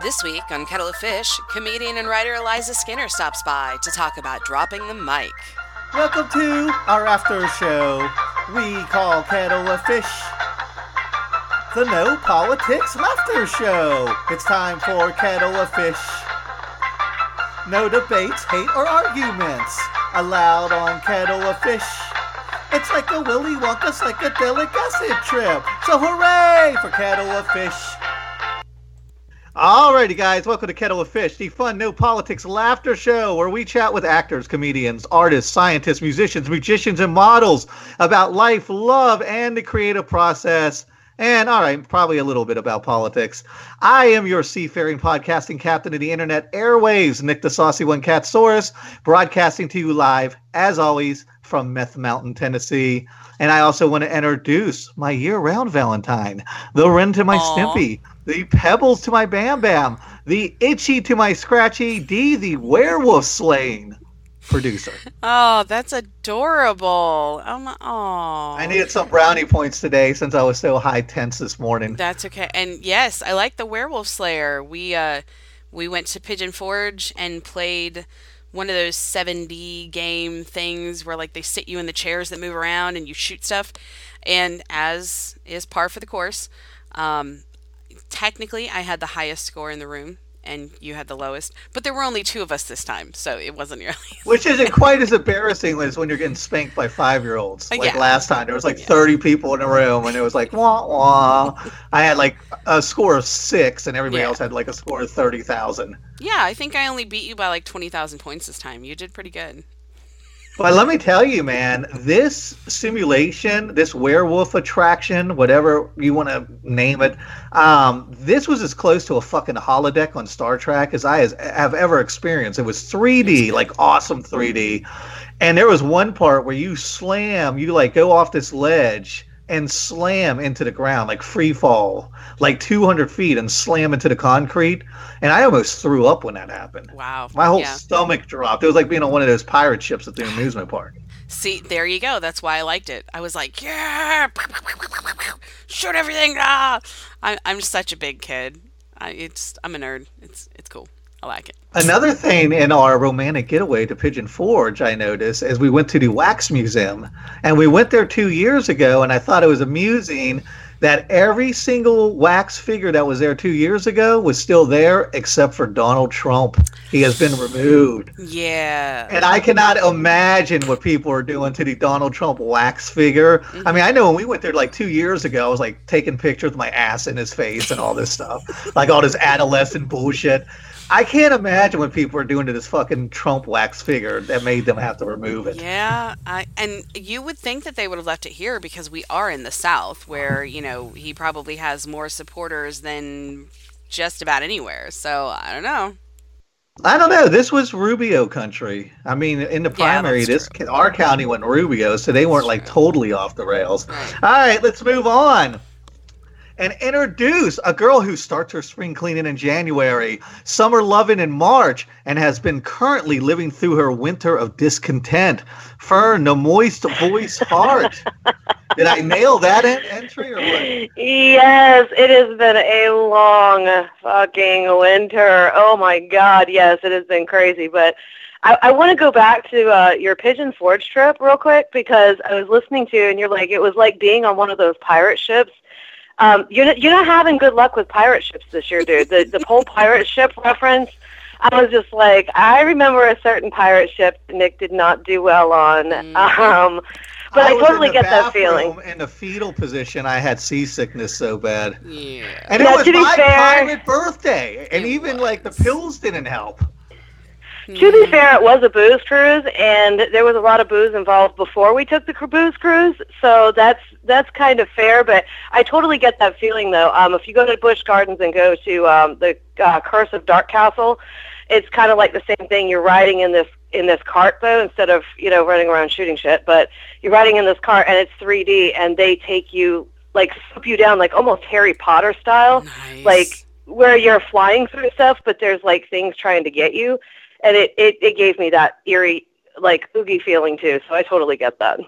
This week on Kettle of Fish, comedian and writer Eliza Skinner stops by to talk about dropping the mic. Welcome to our after show we call Kettle of Fish. The No Politics Laughter Show. It's time for Kettle of Fish. No debates, hate, or arguments allowed on Kettle of Fish. It's like a Willy Wonka psychedelic acid trip. So hooray for Kettle of Fish. Alrighty, guys, welcome to Kettle of Fish, the fun, no politics laughter show where we chat with actors, comedians, artists, scientists, musicians, magicians, and models about life, love, and the creative process. And all right, probably a little bit about politics. I am your seafaring podcasting captain of the internet airwaves, Nick the Saucy One Catsaurus, broadcasting to you live, as always, from Meth Mountain, Tennessee. And I also want to introduce my year-round Valentine, the Ren to my Aw. Stimpy, the Pebbles to my Bam Bam, the Itchy to my Scratchy, D the Werewolf Slaying producer. Oh, that's adorable. Oh, my, oh. I needed some brownie points today since I was so high tense this morning. That's okay. And yes, I like the Werewolf Slayer. We uh we went to Pigeon Forge and played one of those 7D game things where like they sit you in the chairs that move around and you shoot stuff. And as is par for the course, um technically I had the highest score in the room and you had the lowest, but there were only two of us this time, so it wasn't nearly Which isn't quite as embarrassing as when you're getting spanked by five year olds. Uh, like Yeah. last time, there was like Yeah. 30 people in a room, and it was like, wah, wah. I had like a score of six, and everybody Yeah. else had like a score of 30,000. Yeah, I think I only beat you by like 20,000 points this time. You did pretty good. But let me tell you, man, this simulation, this werewolf attraction, whatever you want to name it, um, this was as close to a fucking holodeck on Star Trek as I has, have ever experienced. It was 3D, like awesome 3D. And there was one part where you slam, you like go off this ledge and slam into the ground, like free fall, like 200 feet and slam into the concrete. And I almost threw up when that happened. Wow. My whole Yeah. stomach dropped. It was like being on one of those pirate ships at the amusement park. See, there you go. That's why I liked it. I was like, yeah, shoot everything. Ah! I, I'm such a big kid. I, it's I'm a nerd. It's it's cool. I like it. Another thing in our romantic getaway to Pigeon Forge, I noticed, is we went to the Wax Museum. And we went there two years ago, and I thought it was amusing that every single wax figure that was there two years ago was still there, except for Donald Trump. He has been removed. Yeah. And I cannot imagine what people are doing to the Donald Trump wax figure. I mean, I know when we went there like two years ago, I was like taking pictures with my ass in his face and all this stuff, like all this adolescent bullshit. I can't imagine what people are doing to this fucking Trump wax figure that made them have to remove it. Yeah, I and you would think that they would have left it here because we are in the South, where you know he probably has more supporters than just about anywhere. So I don't know. I don't know. This was Rubio country. I mean, in the primary, that's this our county went Rubio, so they weren't like totally off the rails. All right, let's move on and introduce a girl who starts her spring cleaning in January, summer loving in March, and has been currently living through her winter of discontent. Fern, the moist voice heart. Did I nail that en- entry or what? Yes, it has been a long fucking winter. Oh my god, yes, it has been crazy. But I, I want to go back to uh, your Pigeon Forge trip real quick because I was listening to you and you're like, it was like being on one of those pirate ships. Um, you're not, you're not having good luck with pirate ships this year, dude. The the whole pirate ship reference. I was just like, I remember a certain pirate ship Nick did not do well on. Mm. Um, but I, was in totally get that feeling. In the fetal position, I had seasickness so bad. Yeah. And Yeah, it was my fair- pirate birthday. And It even like the pills didn't help. To be fair, it was a booze cruise, and there was a lot of booze involved before we took the booze cruise. So that's that's kind of fair. But I totally get that feeling, though. Um, if you go to Busch Gardens and go to um, the uh, Curse of DarKastle, it's kind of like the same thing. You're riding in this in this cart though, instead of you know running around shooting shit. But you're riding in this cart, and it's 3D, and they take you like swoop you down like almost Harry Potter style Nice. like where you're flying through stuff, but there's like things trying to get you, and it it, it gave me that eerie like oogie feeling too. So I totally get that.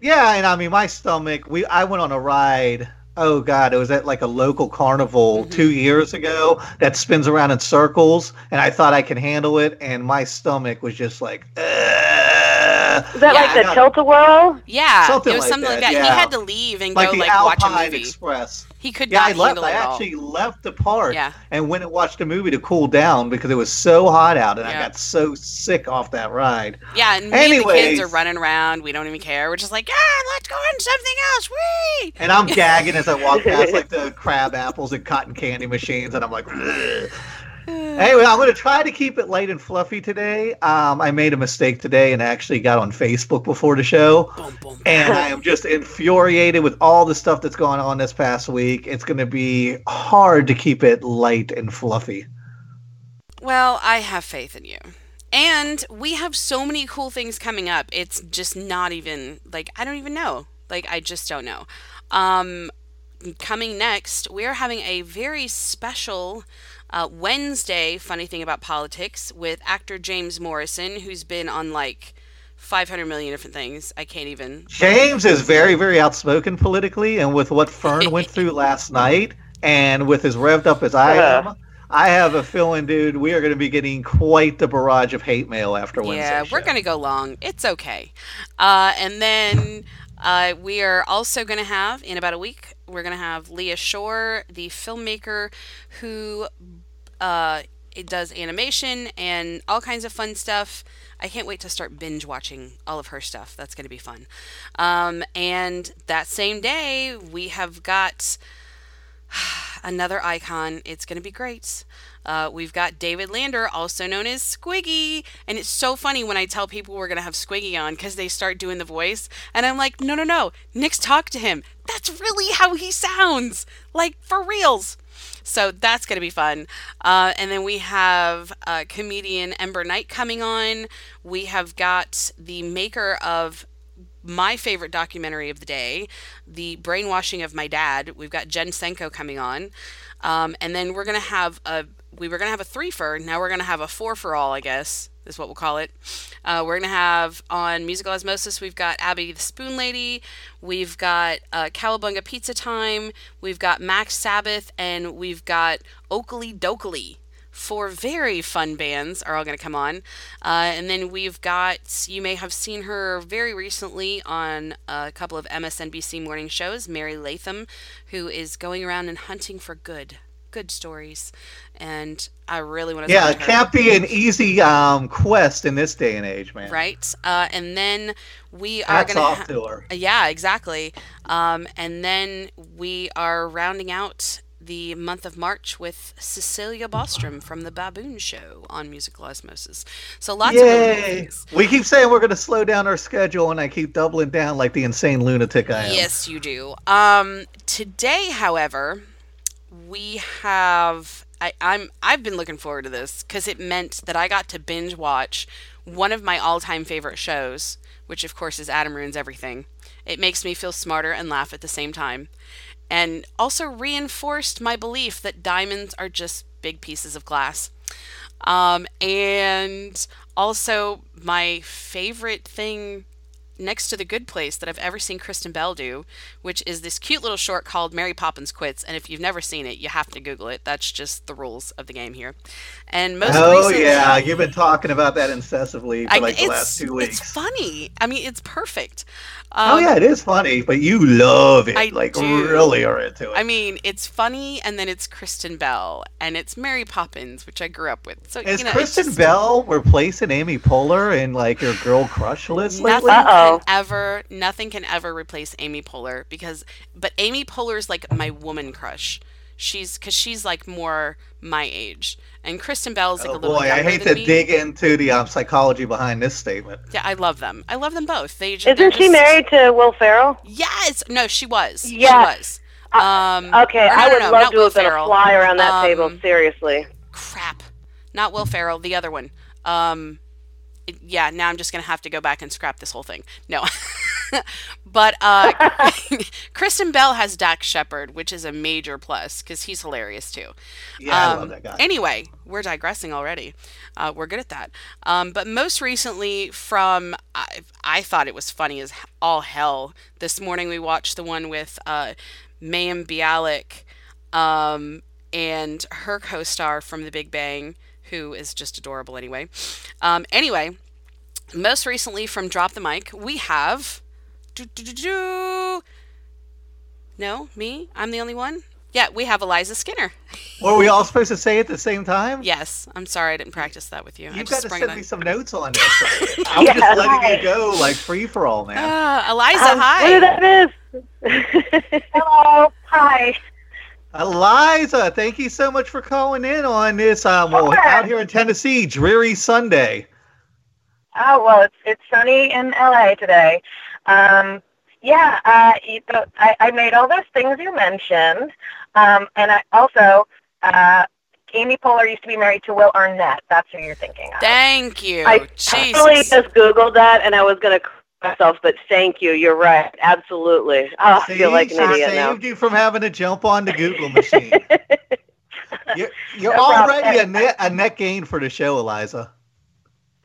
Yeah, and I mean my stomach. We I went on a ride oh god, it was at like a local carnival Mm-hmm. two years ago that spins around in circles, and I thought I could handle it, and my stomach was just like, "Ugh." Is that Yeah. like the tilt-a-whirl? Yeah, Something it was like something like that, that. He had to leave and like go the like watch a movie. Express. He could Yeah, not I left. I actually left the park Yeah. and went and watched a movie to cool down because it was so hot out, and I got so sick off that ride. Yeah, and and the kids are running around. We don't even care. We're just like, yeah, let's go on something else. Whee! And I'm gagging as I walk past like the crab apples and cotton candy machines, and I'm like, "Ugh." anyway, I'm going to try to keep it light and fluffy today. Um, I made a mistake today and actually got on Facebook before the show. Boom, boom. And I am just infuriated with all the stuff that's going on this past week. It's going to be hard to keep it light and fluffy. Well, I have faith in you. And we have so many cool things coming up. It's just not even like I don't even know. Like I just don't know. Um coming next, we're having a very special uh, Wednesday funny thing about politics with actor James Morrison who's been on like 500 million different things. I can't even James is very, very outspoken politically, and with what Fern went through last night, and with as revved up as I Uh. am, I have a feeling, dude, we are going to be getting quite the barrage of hate mail after Wednesday. Yeah, we're show. going to go long. It's okay. Uh, and then uh, we are also going to have, in about a week, we're going to have Leah Shore, the filmmaker who uh, it does animation and all kinds of fun stuff. I can't wait to start binge watching all of her stuff. That's going to be fun. Um, and that same day, we have got another icon. It's going to be great. Uh, we've got David Lander, also known as Squiggy. And it's so funny when I tell people we're going to have Squiggy on because they start doing the voice. And I'm like, no, no, no. Nick's talk to him. That's really how he sounds. Like, for reals. So that's going to be fun. Uh, and then we have uh, comedian Ember Knight coming on. We have got the maker of my favorite documentary of the day, The Brainwashing of My Dad. We've got Jen Senko coming on. Um, and then we're going to have a, we were going to have a three for, now we're going to have a four for all, I guess, is what we'll call it. Uh, we're going to have on Musical Osmosis, we've got Abby the Spoon Lady, we've got uh, Pizza Time, we've got Max Sabbath, and we've got Oakley Dokley four very fun bands are all going to come on. Uh, and then we've got, you may have seen her very recently on a couple of MSNBC morning shows, Mary Latham, who is going around and hunting for good, good stories. And I really want to Yeah, it can't be an easy um, quest in this day and age, man. Right. Uh, and then we are Hats going off to. her. Yeah, exactly. Um, and then we are rounding out the month of March with Cecilia Bostrom from the Baboon Show on Musical Osmosis. So lots of Yay! things. We keep saying we're going to slow down our schedule, and I keep doubling down like the insane lunatic I am. Yes, you do. Um, today, however, we have. I, I'm. I've been looking forward to this because it meant that I got to binge watch one of my all-time favorite shows, which of course is Adam Ruins Everything. It makes me feel smarter and laugh at the same time, and also reinforced my belief that diamonds are just big pieces of glass. Um, and also my favorite thing next to the good place that I've ever seen Kristen Bell do, which is this cute little short called Mary Poppins Quits. And if you've never seen it, you have to Google it. That's just the rules of the game here. And most Oh recently, yeah, you've been talking about that incessively for I- like the last two weeks. It's funny. I mean, it's perfect. oh Um, yeah, it is funny, but you love it, I like do. really are into it. I mean, it's funny, and then it's Kristen Bell, and it's Mary Poppins, which I grew up with. So is you know, Kristen just- Bell replacing Amy Poehler in like your girl crush list lately? Uh-oh. Can ever, nothing can ever replace Amy Poehler because, but Amy Poehler's like my woman crush. She's because she's like more my age, and Kristen Bell's like Oh a little boy, I hate than to me. dig into the um, psychology behind this statement. Yeah, I love them. I love them both. They just, they're Isn't she just- married to Will Ferrell? Yes. No, she was. Yeah. She was. Um, Okay, no, I would no, love not to Will have been Ferrell. a fly around that Um, table. Seriously. crap not will ferrell the other one um it- yeah now i'm just gonna have to go back and scrap this whole thing no but uh, Kristen Bell has Dax Shepard, which is a major plus because he's hilarious too. Yeah, I Um, love that guy. Anyway, we're digressing already. Uh, we're good at that. Um, but most recently, from I, I thought it was funny as all hell. This morning we watched the one with uh, Mayim Bialik um, and her co-star from The Big Bang, who is just adorable anyway. Um, anyway, most recently from Drop the Mic, we have. No, me? I'm the only one? Yeah, we have Eliza Skinner. Were we all supposed to say it at the same time? Yes, I'm sorry I didn't practice that with you. I You've just got to send that. me some notes on this. I was Yeah, just letting hi. you go like free for all, man. Ah, Eliza, Um, hi. What that is? Hello. Hi. Eliza, thank you so much for calling in on this um, well, Sure. out here in Tennessee, dreary Sunday. Oh well, it's it's sunny in LA today. Um, yeah, uh, you, I, I made all those things you mentioned, um, and I also uh, Amy Poehler used to be married to Will Arnett. That's who you're thinking of. Thank you. I actually Jesus. just Googled that and I was going to myself, but thank you. You're right. Absolutely. Oh, I feel like an idiot now. saved you from having to jump on the Google machine. You're, you're No already a net, a net gain for the show, Eliza.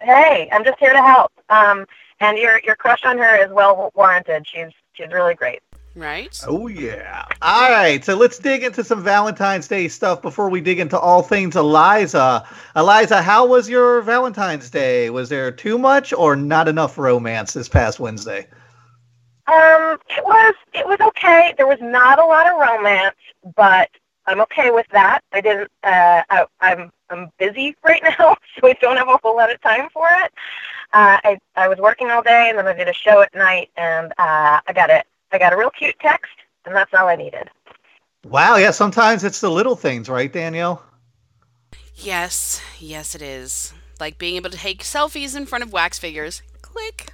Hey, I'm just here to help. Um, and your your crush on her is well warranted. She's she's really great. Right? Oh yeah. All right, so let's dig into some Valentine's Day stuff before we dig into all things Eliza. Eliza, how was your Valentine's Day? Was there too much or not enough romance this past Wednesday? Um, it was it was okay. There was not a lot of romance, but I'm okay with that. I didn't. Uh, I, I'm I'm busy right now, so I don't have a whole lot of time for it. Uh, I I was working all day, and then I did a show at night, and uh, I got it. I got a real cute text, and that's all I needed. Wow, yeah, sometimes it's the little things, right, Danielle? Yes, yes, it is. Like being able to take selfies in front of wax figures. Click.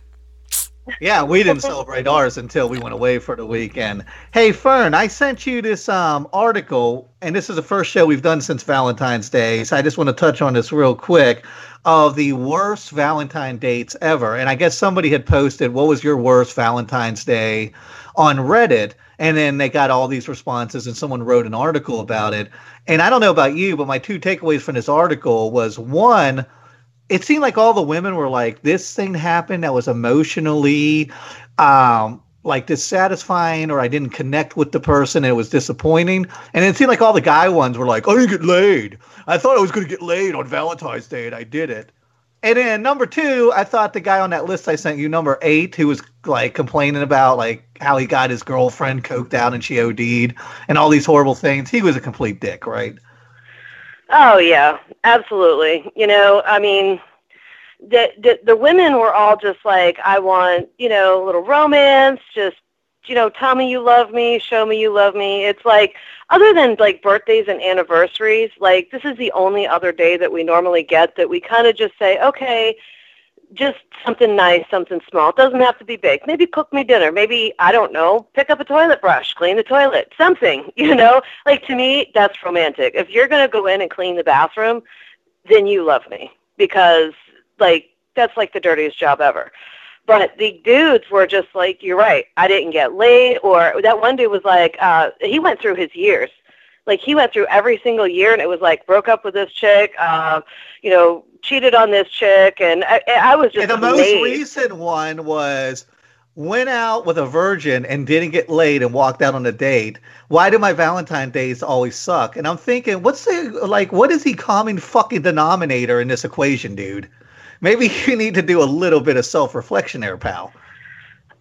Yeah, we didn't celebrate ours until we went away for the weekend. Hey, Fern, I sent you this um, article, and this is the first show we've done since Valentine's Day. So I just want to touch on this real quick of the worst Valentine dates ever. And I guess somebody had posted, What was your worst Valentine's Day on Reddit? And then they got all these responses, and someone wrote an article about it. And I don't know about you, but my two takeaways from this article was one, it seemed like all the women were like, this thing happened that was emotionally um, like dissatisfying, or I didn't connect with the person it was disappointing. And it seemed like all the guy ones were like, I didn't get laid. I thought I was going to get laid on Valentine's Day and I did it. And then number two, I thought the guy on that list I sent you, number eight, who was like complaining about like how he got his girlfriend coked out and she OD'd and all these horrible things, he was a complete dick, right? Oh yeah, absolutely. You know, I mean, the, the the women were all just like, I want, you know, a little romance, just you know, tell me you love me, show me you love me. It's like other than like birthdays and anniversaries, like this is the only other day that we normally get that we kind of just say, okay, just something nice, something small. It doesn't have to be big. Maybe cook me dinner. Maybe I don't know, pick up a toilet brush, clean the toilet, something. You know, like to me, that's romantic. If you're gonna go in and clean the bathroom, then you love me because like that's like the dirtiest job ever. But the dudes were just like, you're right. I didn't get laid, or that one dude was like, uh, he went through his years. Like he went through every single year, and it was like broke up with this chick, uh, you know, cheated on this chick, and I, I was just And the most recent one was went out with a virgin and didn't get laid and walked out on a date. Why do my Valentine days always suck? And I'm thinking, what's the like? What is the common fucking denominator in this equation, dude? Maybe you need to do a little bit of self reflection there, pal.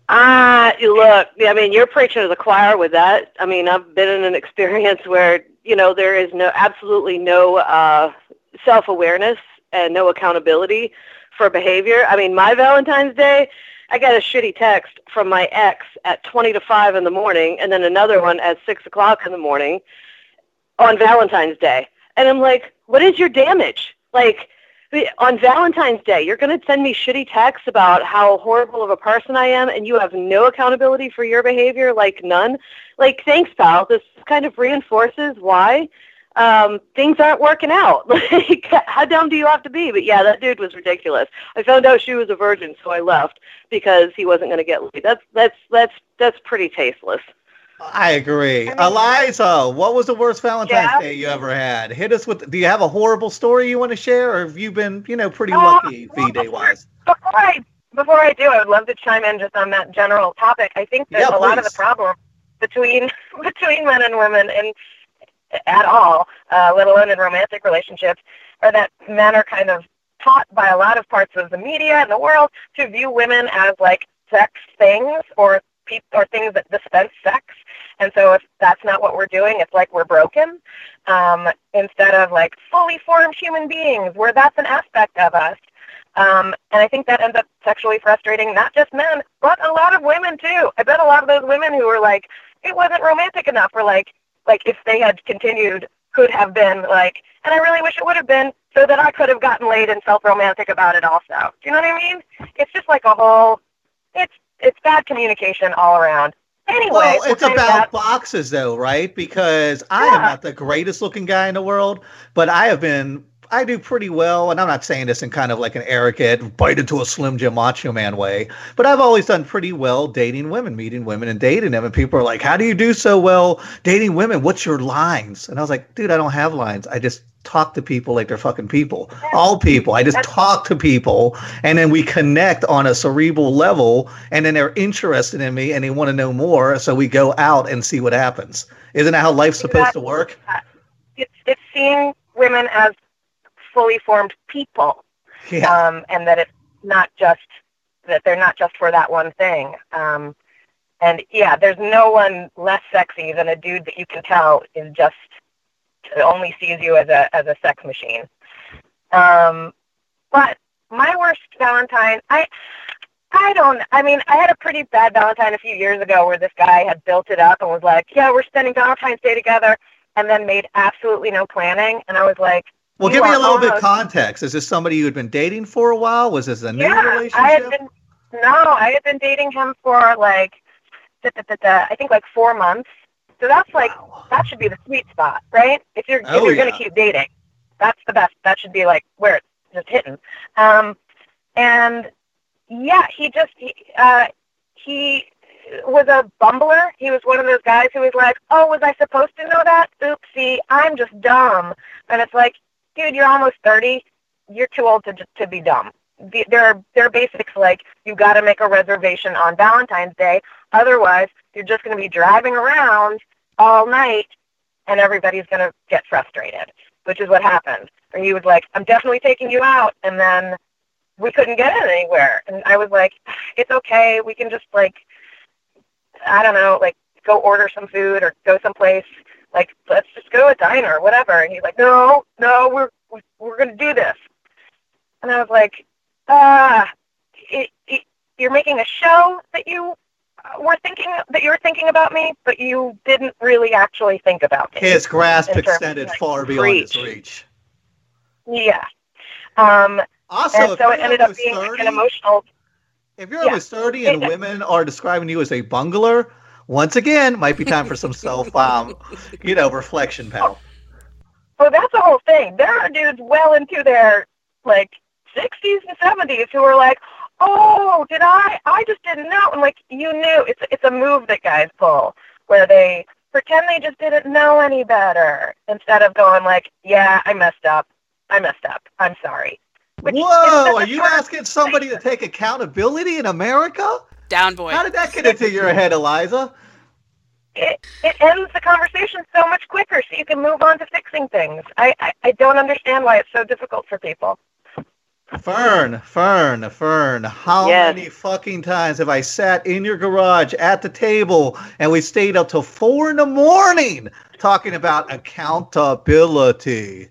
Ah, look. I mean, you're preaching to the choir with that. I mean, I've been in an experience where you know there is no, absolutely no uh, self-awareness and no accountability for behavior. I mean, my Valentine's Day, I got a shitty text from my ex at 20 to 5 in the morning, and then another one at 6 o'clock in the morning on Valentine's Day, and I'm like, what is your damage? Like on Valentine's Day, you're going to send me shitty texts about how horrible of a person I am, and you have no accountability for your behavior, like none. Like, thanks, pal. This kind of reinforces why um, things aren't working out. Like, how dumb do you have to be? But yeah, that dude was ridiculous. I found out she was a virgin, so I left because he wasn't going to get laid. That's that's that's that's pretty tasteless. I agree. I mean- Eliza, what was the worst Valentine's Yeah. Day you ever had? Hit us with. Do you have a horrible story you want to share, or have you been, you know, pretty Uh, lucky V Day wise? Before I before I do, I would love to chime in just on that general topic. I think that Yeah, a lot of the problem between between men and women and at all, uh, let alone in romantic relationships, are that men are kind of taught by a lot of parts of the media and the world to view women as like sex things or pe- or things that dispense sex. And so if that's not what we're doing, it's like we're broken. Um, instead of like fully formed human beings, where that's an aspect of us. Um, and I think that ends up sexually frustrating not just men, but a lot of women too. I bet a lot of those women who were like, it wasn't romantic enough, were like, like if they had continued, could have been like, and I really wish it would have been, so that I could have gotten laid and felt romantic about it also. Do you know what I mean? It's just like a whole, it's it's bad communication all around. Anyway, Well, we'll it's about that. boxes, though, right? Because I am not the greatest looking guy in the world, but I have been. I do pretty well, and I'm not saying this in kind of like an arrogant, bite into a Slim Jim Macho Man way, but I've always done pretty well dating women, meeting women, and dating them. And people are like, "How do you do so well dating women? What's your lines?" And I was like, "Dude, I don't have lines. I just talk to people like they're fucking people, all people. I just talk to people, and then we connect on a cerebral level, and then they're interested in me and they want to know more. So we go out and see what happens. Isn't that how life's supposed to work? It's it's seeing women as fully formed people. Yeah. um, and that it's not just that they're not just for that one thing. Um, and yeah, there's no one less sexy than a dude that you can tell is just only sees you as a as a sex machine. Um, but my worst Valentine, I I don't. I mean, I had a pretty bad Valentine a few years ago where this guy had built it up and was like, "Yeah, we're spending Valentine's Day together," and then made absolutely no planning. And I was like, Well, give me a little bit almost- context. Is this somebody you had been dating for a while? Was this a new yeah, relationship? I had been no, I had been dating him for like da, da, da, I think like four months. So that's like Wow. that should be the sweet spot, right? If you're Oh, if you're yeah. gonna keep dating, that's the best. That should be like where it's just hitting. Um, and yeah, he just he, uh, he was a bumbler. He was one of those guys who was like, "Oh, was I supposed to know that? Oopsie, I'm just dumb." And it's like, dude, you're almost thirty. You're too old to to be dumb. The- There are there are basics like you got to make a reservation on Valentine's Day. Otherwise, you're just going to be driving around all night, and everybody's going to get frustrated. Which is what happened. Or he was like, "I'm definitely taking you out," and then we couldn't get anywhere. And I was like, ah, "It's okay. We can just like, I don't know, like go order some food or go someplace. Like, let's just go to a diner or whatever." And he's like, "No, no, we're, we're going to do this." And I was like, "Ah, it, it, you're making a show that you uh, were thinking that you were thinking about me, but you didn't really actually think about me." His grasp in terms of, extended like, far beyond his reach. reach. Yeah. Um, Also, and if so you're it ended up being like 30, an emotional. If you're Yeah. almost 30 and women are describing you as a bungler, once again, might be time for some self, um, you know, reflection, pal. Well, that's the whole thing. There are dudes well into their like 60s and 70s who are like, "Oh, did I? I just didn't know." And like, you knew. It's it's a move that guys pull where they pretend they just didn't know any better instead of going like, "Yeah, I messed up. I messed up. I'm sorry." Which is Whoa, are you asking somebody to take accountability in America? Down boy. How did that get into your head, Eliza? it, it ends the conversation so much quicker so you can move on to fixing things. I, I, I don't understand why it's so difficult for people. Fern, Fern, Fern, how Yes. many fucking times have I sat in your garage at the table and we stayed up till four in the morning talking about accountability?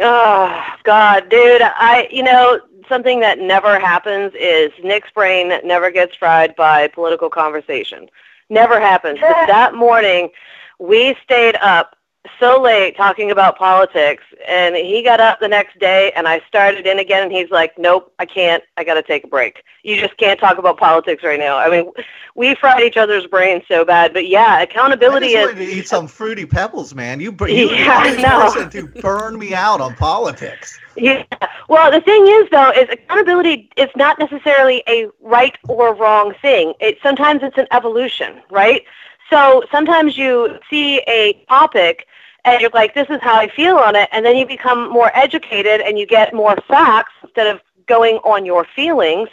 Oh God, dude! I you know something that never happens is Nick's brain never gets fried by political conversation. Never happens. But that morning, we stayed up so late talking about politics, and he got up the next day, and I started in again, and he's like, "Nope, I can't. I got to take a break. You just can't talk about politics right now." I mean, we fried each other's brains so bad, but yeah, accountability I is. just wanted to eat some fruity pebbles, man. You, br- you Yeah, I person to burn me out on politics. Yeah. Well, the thing is, though, is accountability is not necessarily a right or wrong thing. It sometimes it's an evolution, right? So sometimes you see a topic and you're like, "This is how I feel on it," and then you become more educated and you get more facts instead of going on your feelings.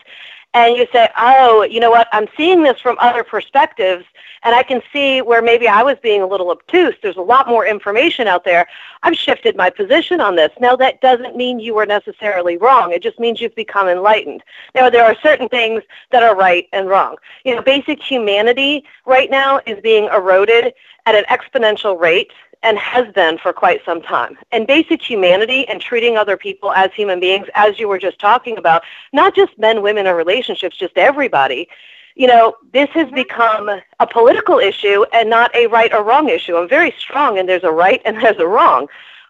And you say, "Oh, you know what? I'm seeing this from other perspectives." And I can see where maybe I was being a little obtuse. There's a lot more information out there. I've shifted my position on this. Now, that doesn't mean you were necessarily wrong. It just means you've become enlightened. Now, there are certain things that are right and wrong. You know, basic humanity right now is being eroded at an exponential rate and has been for quite some time. And basic humanity and treating other people as human beings, as you were just talking about, not just men, women, or relationships, just everybody, you know, this has become a political issue and not a right or wrong issue. I'm very strong, and there's a right and there's a wrong.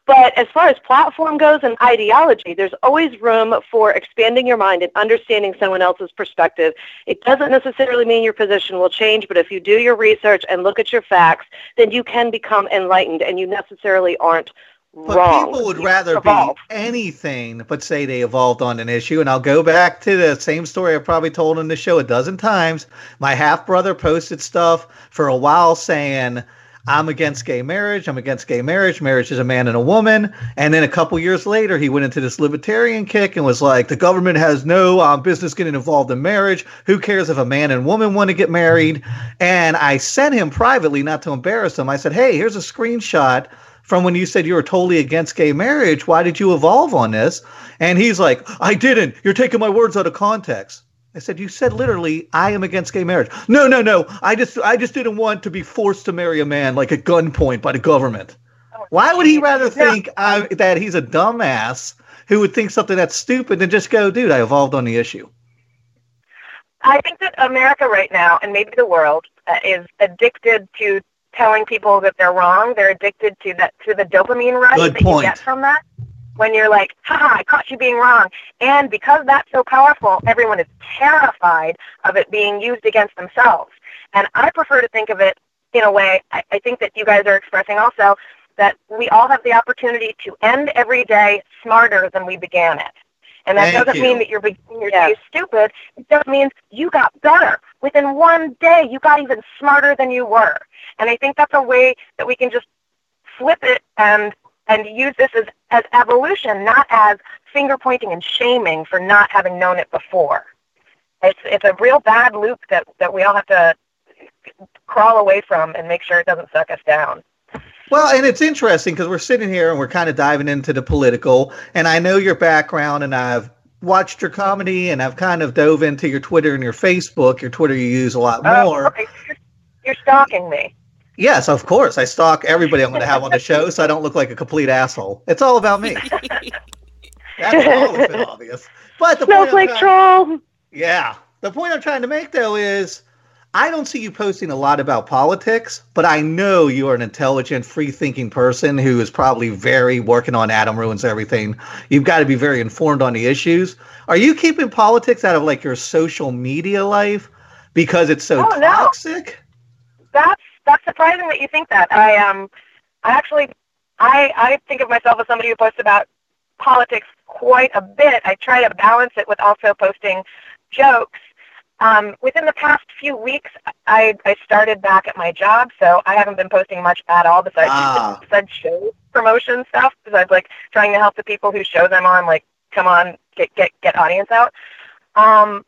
But as far as platform goes and ideology, there's always room for expanding your mind and understanding someone else's perspective. It doesn't necessarily mean your position will change, but if you do your research and look at your facts, then you can become enlightened and you necessarily aren't But wrong. people would rather Evolve. be anything but say they evolved on an issue. And I'll go back to the same story I probably told on the show a dozen times. My half brother posted stuff for a while saying, I'm against gay marriage. I'm against gay marriage. Marriage is a man and a woman. And then a couple years later, he went into this libertarian kick and was like, the government has no um, business getting involved in marriage. Who cares if a man and woman want to get married? And I sent him privately, not to embarrass him. I said, hey, here's a screenshot from when you said you were totally against gay marriage. Why did you evolve on this? And he's like, I didn't. You're taking my words out of context. I said, you said literally, I am against gay marriage. No, no, no. I just, I just didn't want to be forced to marry a man like at gunpoint by the government. Why would he rather think uh, that he's a dumbass who would think something that's stupid than just go, dude, I evolved on the issue? I think that America right now, and maybe the world, uh, is addicted to telling people that they're wrong. They're addicted to that to the dopamine rush Good that point. you get from that. When you're like, haha, I caught you being wrong. And because that's so powerful, everyone is terrified of it being used against themselves. And I prefer to think of it in a way, I, I think that you guys are expressing also, that we all have the opportunity to end every day smarter than we began it. And that Thank doesn't you. mean that you're beginning your Yes. day stupid. It just means you got better. Within one day, you got even smarter than you were. And I think that's a way that we can just flip it and and use this as, as evolution, not as finger pointing and shaming for not having known it before. It's it's a real bad loop that, that we all have to crawl away from and make sure it doesn't suck us down. Well, and it's interesting because we're sitting here and we're kind of diving into the political, and I know your background, and I've watched your comedy, and I've kind of dove into your Twitter and your Facebook. Your Twitter you use a lot Oh, more. okay. You're, you're stalking me. Yes, of course. I stalk everybody I'm going to have on the show, so I don't look like a complete asshole. It's all about me. That's all of it, obvious. But the point trying- troll. Yeah. The point I'm trying to make though is I don't see you posting a lot about politics, but I know you are an intelligent, free thinking person who is probably very working on Adam Ruins Everything. You've got to be very informed on the issues. Are you keeping politics out of like your social media life because it's so Oh, no. toxic? that's that's surprising that you think that. I um I actually I I think of myself as somebody who posts about politics quite a bit. I try to balance it with also posting jokes. Um, within the past few weeks, I, I started back at my job, so I haven't been posting much at all besides, Ah. besides show promotion stuff. Besides, like trying to help the people who shows I'm on, like come on, get get get audience out. Um,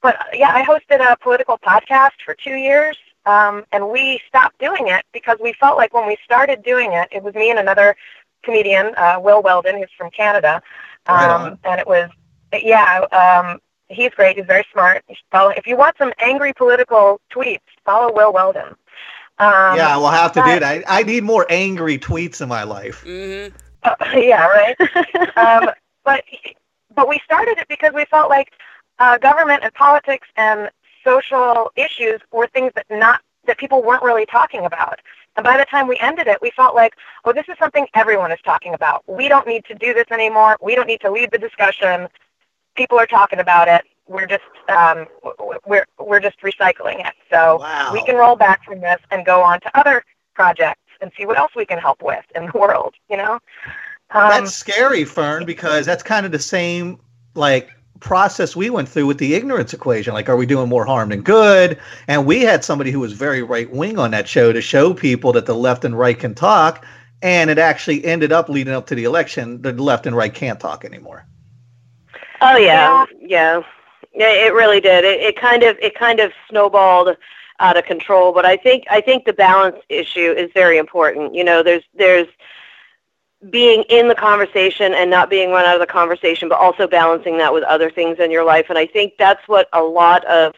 but yeah, I hosted a political podcast for two years, um, and we stopped doing it because we felt like when we started doing it, it was me and another comedian, uh, Will Weldon, who's from Canada, Right um, on. and it was yeah. Um, he's great. He's very smart. You follow. If you want some angry political tweets, follow Will Weldon. Um, yeah, we'll have to do that. I, I need more angry tweets in my life. hmm Uh, yeah, right. um, but but we started it because we felt like uh, government and politics and social issues were things that not that people weren't really talking about. And by the time we ended it, we felt like, oh, this is something everyone is talking about. We don't need to do this anymore. We don't need to lead the discussion. People are talking about it. We're just um, we're we're just recycling it. So Wow. we can roll back from this and go on to other projects and see what else we can help with in the world. You know. Um, That's scary, Fern, because that's kind of the same like process we went through with the ignorance equation. Like, are we doing more harm than good? And we had somebody who was very right wing on that show to show people that the left and right can talk. And it actually ended up leading up to the election. The left and right can't talk anymore. Oh yeah, yeah, yeah. It really did. It, it kind of it kind of snowballed out of control. But I think I think the balance issue is very important. You know, there's there's being in the conversation and not being run out of the conversation, but also balancing that with other things in your life. And I think that's what a lot of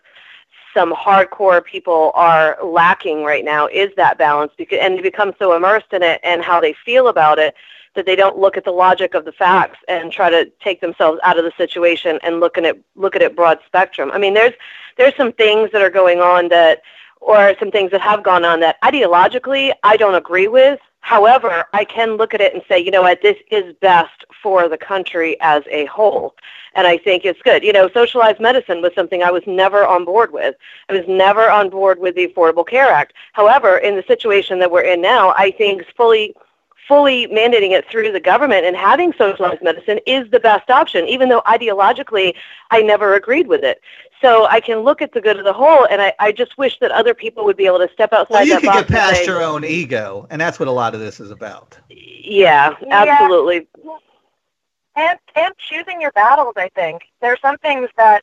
some hardcore people are lacking right now is that balance because and to become so immersed in it and how they feel about it that they don't look at the logic of the facts and try to take themselves out of the situation and look at it look at it broad spectrum. I mean there's there's some things that are going on that or some things that have gone on that ideologically I don't agree with. However, I can look at it and say, you know what, this is best for the country as a whole. And I think it's good. You know, socialized medicine was something I was never on board with. I was never on board with the Affordable Care Act. However, in the situation that we're in now, I think fully fully mandating it through the government and having socialized medicine is the best option, even though ideologically I never agreed with it. So I can look at the good of the whole, and I, I just wish that other people would be able to step outside Well, you that can box get past say, your own ego. And that's what a lot of this is about. yeah, Yeah. absolutely. and and choosing your battles i think there are some things that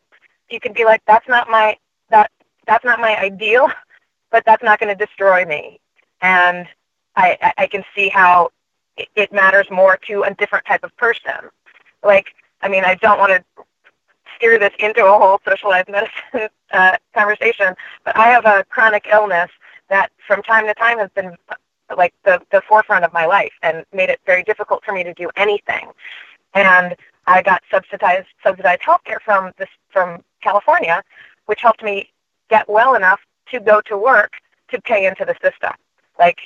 you can be like that's not my that that's not my ideal but that's not going to destroy me and i I- can see how it, matters more to a different type of person like i mean i don't want to steer this into a whole socialized medicine uh, conversation but i have a chronic illness that from time to time has been like the the forefront of my life and made it very difficult for me to do anything and I got subsidized subsidized healthcare from this from California, which helped me get well enough to go to work to pay into the system. Like,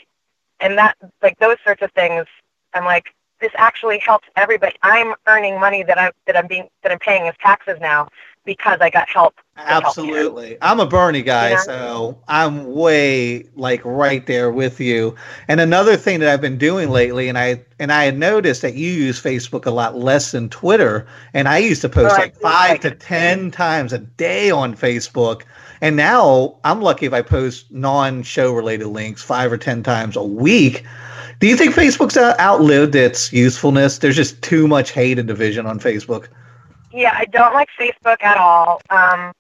and that like those sorts of things. I'm like, this actually helps everybody. I'm earning money that i'm that I'm being that I'm paying as taxes now because I got help. Absolutely. I'm a Bernie guy, so I'm way like right there with you. And another thing that I've been doing lately, and I and I had noticed that you use Facebook a lot less than Twitter, and I used to post like five like to ten times a day on Facebook. And now I'm lucky if I post non-show related links five or ten times a week. Do you think Facebook's outlived its usefulness? There's just too much hate and division on Facebook. Yeah, I don't like Facebook at all. Um,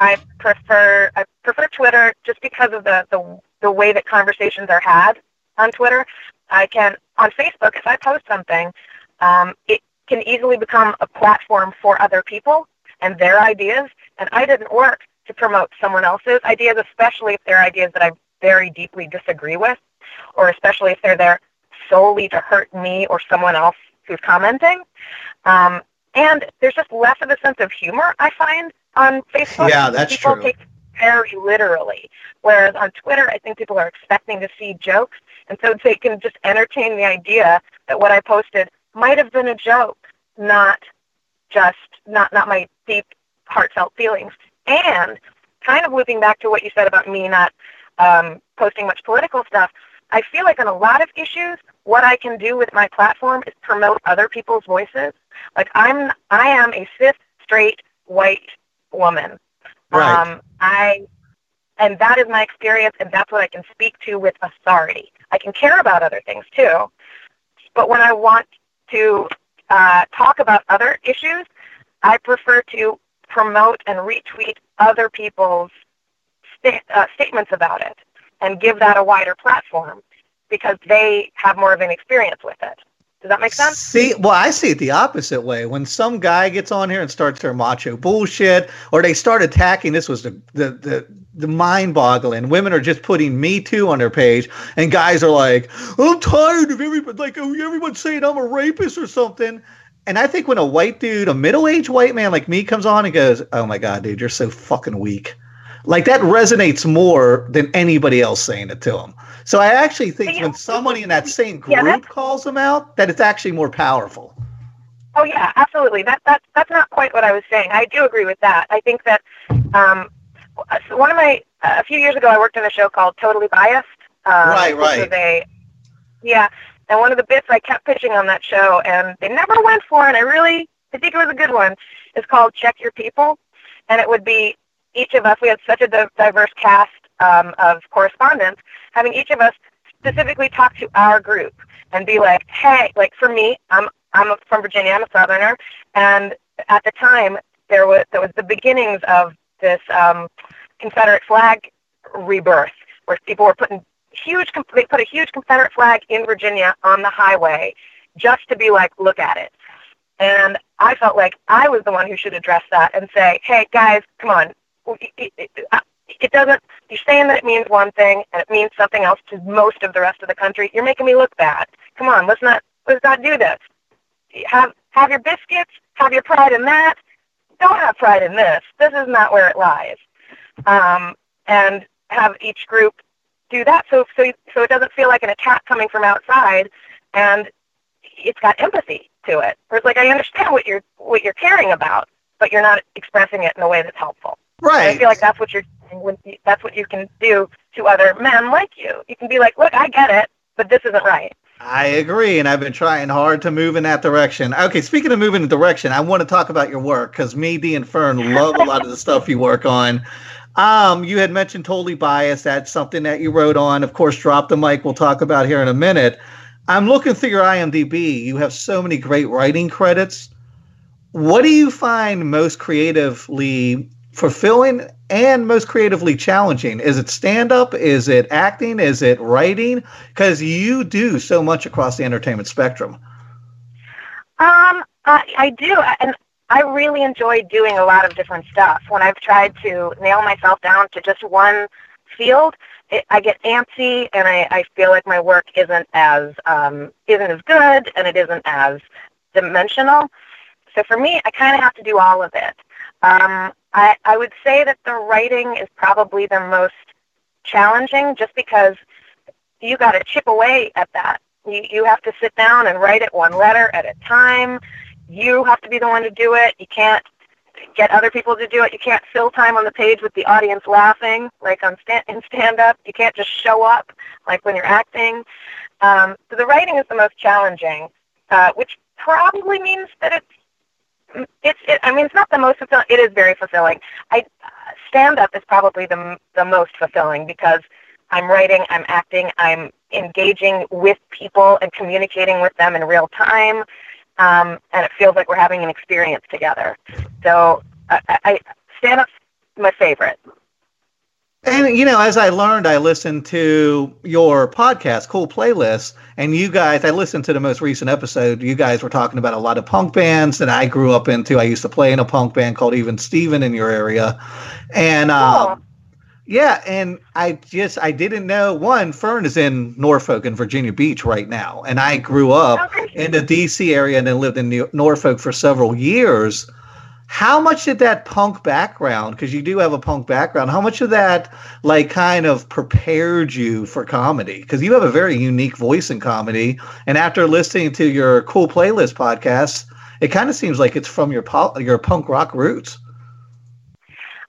I prefer I prefer Twitter just because of the, the the way that conversations are had on Twitter. I can on Facebook if I post something, um, it can easily become a platform for other people and their ideas. And I didn't work to promote someone else's ideas, especially if they're ideas that I very deeply disagree with, or especially if they're there solely to hurt me or someone else who's commenting. Um, and there's just less of a sense of humor I find on Facebook. Yeah, that's people true. take very literally. Whereas on Twitter, I think people are expecting to see jokes, and so they can just entertain the idea that what I posted might have been a joke, not just not not my deep heartfelt feelings. And kind of looping back to what you said about me not um, posting much political stuff, I feel like on a lot of issues, what I can do with my platform is promote other people's voices. Like I'm, I am a cis, straight, white woman. Right. Um, I, and that is my experience, and that's what I can speak to with authority. I can care about other things too, but when I want to uh, talk about other issues, I prefer to promote and retweet other people's uh, statements about it and give that a wider platform because they have more of an experience with it. Does that make sense? See, well, I see it the opposite way. When some guy gets on here and starts their macho bullshit, or they start attacking, this was the the the, the mind boggling. Women are just putting Me Too on their page, and guys are like, "I'm tired of everybody like oh, everyone's saying I'm a rapist or something." And I think when a white dude, a middle aged white man like me, comes on and goes, "Oh my god, dude, you're so fucking weak." Like that resonates more than anybody else saying it to him. So I actually think Yeah. when somebody in that same group that's- calls them out, that it's actually more powerful. Oh yeah, absolutely. That that's that's not quite what I was saying. I do agree with that. I think that um, one of my a few years ago, I worked on a show called Totally Biased. Um, Right, right. yeah, and one of the bits I kept pitching on that show, and they never went for, and I really I think it was a good one. Is called Check Your People, and it would be each of us. We had such a diverse cast um, of correspondents, having each of us specifically talk to our group and be like, hey, like for me, I'm I'm from Virginia. I'm a Southerner, and at the time there was there was the beginnings of this um, Confederate flag rebirth, where people were putting huge. They put a huge Confederate flag in Virginia on the highway, just to be like, look at it. And I felt like I was the one who should address that and say, hey guys, come on. It, it doesn't. You're saying that it means one thing and it means something else to most of the rest of the country. You're making me look bad. Come on, let's not let's not do this. Have have your biscuits. Have your pride in that. Don't have pride in this. This is not where it lies. Um, and have each group do that so so so it doesn't feel like an attack coming from outside, and it's got empathy to it. Where it's like I understand what you're what you're caring about, but you're not expressing it in a way that's helpful. And I feel like that's what you're when that's what you can do to other men like you. You can be like, look, I get it, but this isn't right. I agree, and I've been trying hard to move in that direction. Okay, speaking of moving in direction, I want to talk about your work because me, Dee, and Fern love a lot of the stuff you work on. Um, you had mentioned totally biased. That's something that you wrote on. Of course, drop the mic. We'll talk about here in a minute. I'm looking through your IMDb. You have so many great writing credits. What do you find most creatively fulfilling and most creatively challenging? Is it stand up? Is it acting? Is it writing? Because you do so much across the entertainment spectrum. Um, I, I do, and I really enjoy doing a lot of different stuff. When I've tried to nail myself down to just one field, it, I get antsy, and I, I feel like my work isn't as um, isn't as good, and it isn't as dimensional. So for me, I kind of have to do all of it. Um, I, I would say that the writing is probably the most challenging, just because you got to chip away at that. You, you have to sit down and write it one letter at a time. You have to be the one to do it. You can't get other people to do it. You can't fill time on the page with the audience laughing, like on stand, in stand-up. You can't just show up, like when you're acting. Um, so the writing is the most challenging, uh, which probably means that it's it's. It, I mean, it's not the most fulfilling. It is very fulfilling. I stand-up is probably the the most fulfilling because I'm writing, I'm acting, I'm engaging with people and communicating with them in real time, um, and it feels like we're having an experience together. So I, I stand up's my favorite. And you know, as I learned, I listened to your podcast, Cool Playlists, and you guys. I listened to the most recent episode. You guys were talking about a lot of punk bands that I grew up into. I used to play in a punk band called Even Steven in your area, and um, Cool. Yeah, and I just I didn't know one. Fern is in Norfolk and Virginia Beach right now, and I grew up in the DC area and then lived in New- Norfolk for several years. How much did that punk background, because you do have a punk background, how much of that like kind of prepared you for comedy? Because you have a very unique voice in comedy, and after listening to your cool playlist podcast, it kind of seems like it's from your po- your punk rock roots.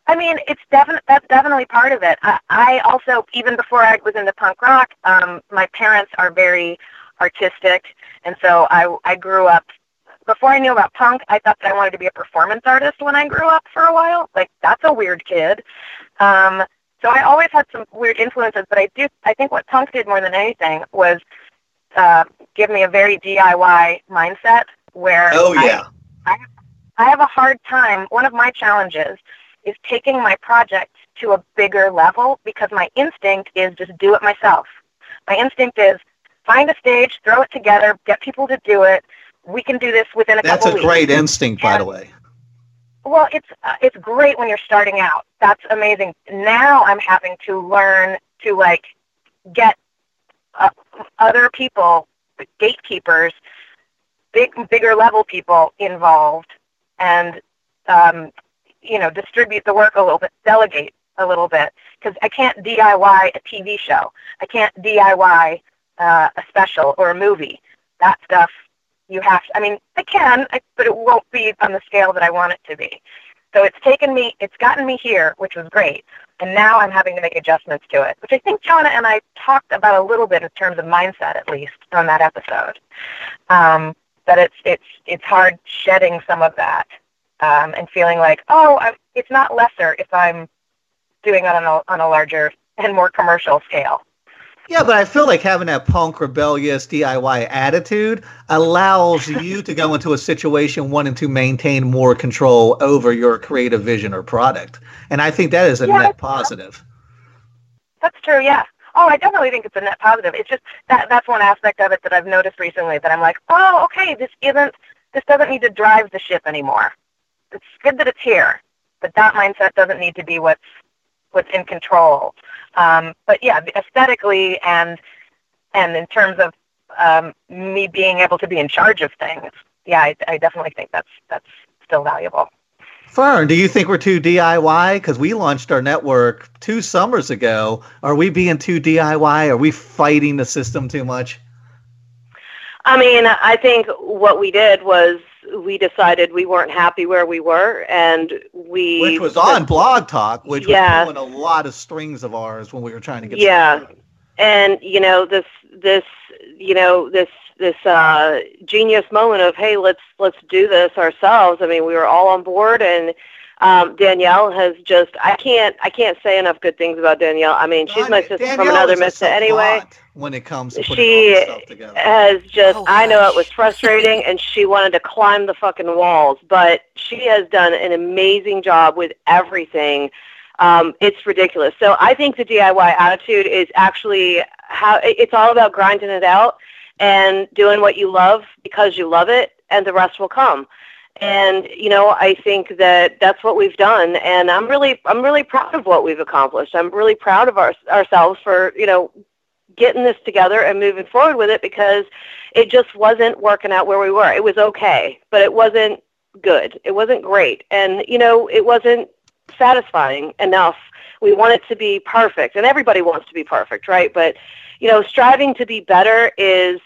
I mean, it's definitely that's definitely part of it. I, I also, even before I was into punk rock, um, my parents are very artistic, and so I I grew up. Before I knew about punk, I thought that I wanted to be a performance artist when I grew up for a while. Like that's a weird kid. Um, so I always had some weird influences, but I do I think what punk did more than anything was uh, give me a very DIY mindset where Oh I- yeah, I have a hard time. One of my challenges is taking my project to a bigger level because my instinct is just do it myself. My instinct is find a stage, throw it together, get people to do it. We can do this within a that's couple a weeks. That's a great instinct, by the way. Well, it's uh, it's great when you're starting out. That's amazing. Now I'm having to learn to like get uh, other people, gatekeepers, big bigger level people involved, and um, you know distribute the work a little bit, delegate a little bit because I can't DIY a TV show. I can't DIY uh, a special or a movie. That stuff you have. To, I mean, I can, I, but it won't be on the scale that I want it to be. So it's taken me, it's gotten me here, which was great. And now I'm having to make adjustments to it, which I think Jonna and I talked about a little bit in terms of mindset, at least on that episode. Um, that it's it's it's hard shedding some of that um, and feeling like, oh, I'm, it's not lesser if I'm doing it on a on a larger and more commercial scale. Yeah, but I feel like having that punk rebellious DIY attitude allows you to go into a situation wanting to maintain more control over your creative vision or product. And I think that is a Yeah, net positive. That's true, yeah. Oh, I definitely think it's a net positive. It's just that that's one aspect of it that I've noticed recently that I'm like, oh, okay, this isn't this doesn't need to drive the ship anymore. It's good that it's here, but that mindset doesn't need to be what's what's in control. Um, but yeah, aesthetically and and in terms of um, me being able to be in charge of things, yeah, I, I definitely think that's that's still valuable. Fern, do you think we're too DIY? Because we launched our network two summers ago. Are we being too DIY? Are we fighting the system too much? I mean, I think what we did was we decided we weren't happy where we were, and we Which was on Blog Talk, which Yeah. was pulling a lot of strings of ours when we were trying to get. Yeah. and you know this this you know this this uh genius moment of hey let's let's do this ourselves i mean we were all on board and um danielle has just i can't i can't say enough good things about danielle i mean she's my sister from another is mister anyway savant When it comes to putting She all this stuff together. has just Oh, I know it was frustrating and she wanted to climb the fucking walls, but she has done an amazing job with everything. Um, it's ridiculous. So I think the DIY attitude is actually how it's all about grinding it out and doing what you love because you love it and the rest will come. And you know, I think that that's what we've done and I'm really I'm really proud of what we've accomplished. I'm really proud of our, ourselves for, you know, getting this together and moving forward with it because it just wasn't working out where we were. It was okay, but it wasn't good. It wasn't great. And, you know, it wasn't satisfying enough. We want it to be perfect, and everybody wants to be perfect, right? But, you know, striving to be better is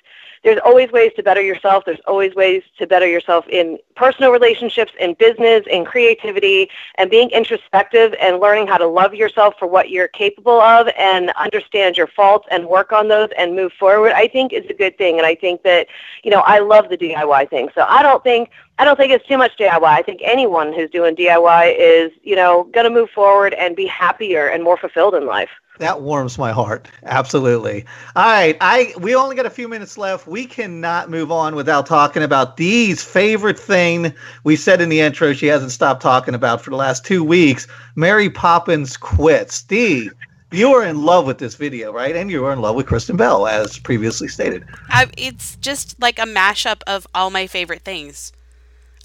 there's always ways to better yourself. There's always ways to better yourself in personal relationships, in business, in creativity, and being introspective and learning how to love yourself for what you're capable of and understand your faults and work on those and move forward. I think is a good thing, and I think that you know I love the DIY thing. So I don't think I don't think it's too much DIY. I think anyone who's doing DIY is you know going to move forward and be happier and more fulfilled in life. That warms my heart. Absolutely. All right. I we only got a few minutes left. We cannot move on without talking about Dee's favorite thing we said in the intro she hasn't stopped talking about for the last two weeks. Mary Poppins quits. Dee, you are in love with this video, right? And you are in love with Kristen Bell, as previously stated. I, it's just like a mashup of all my favorite things.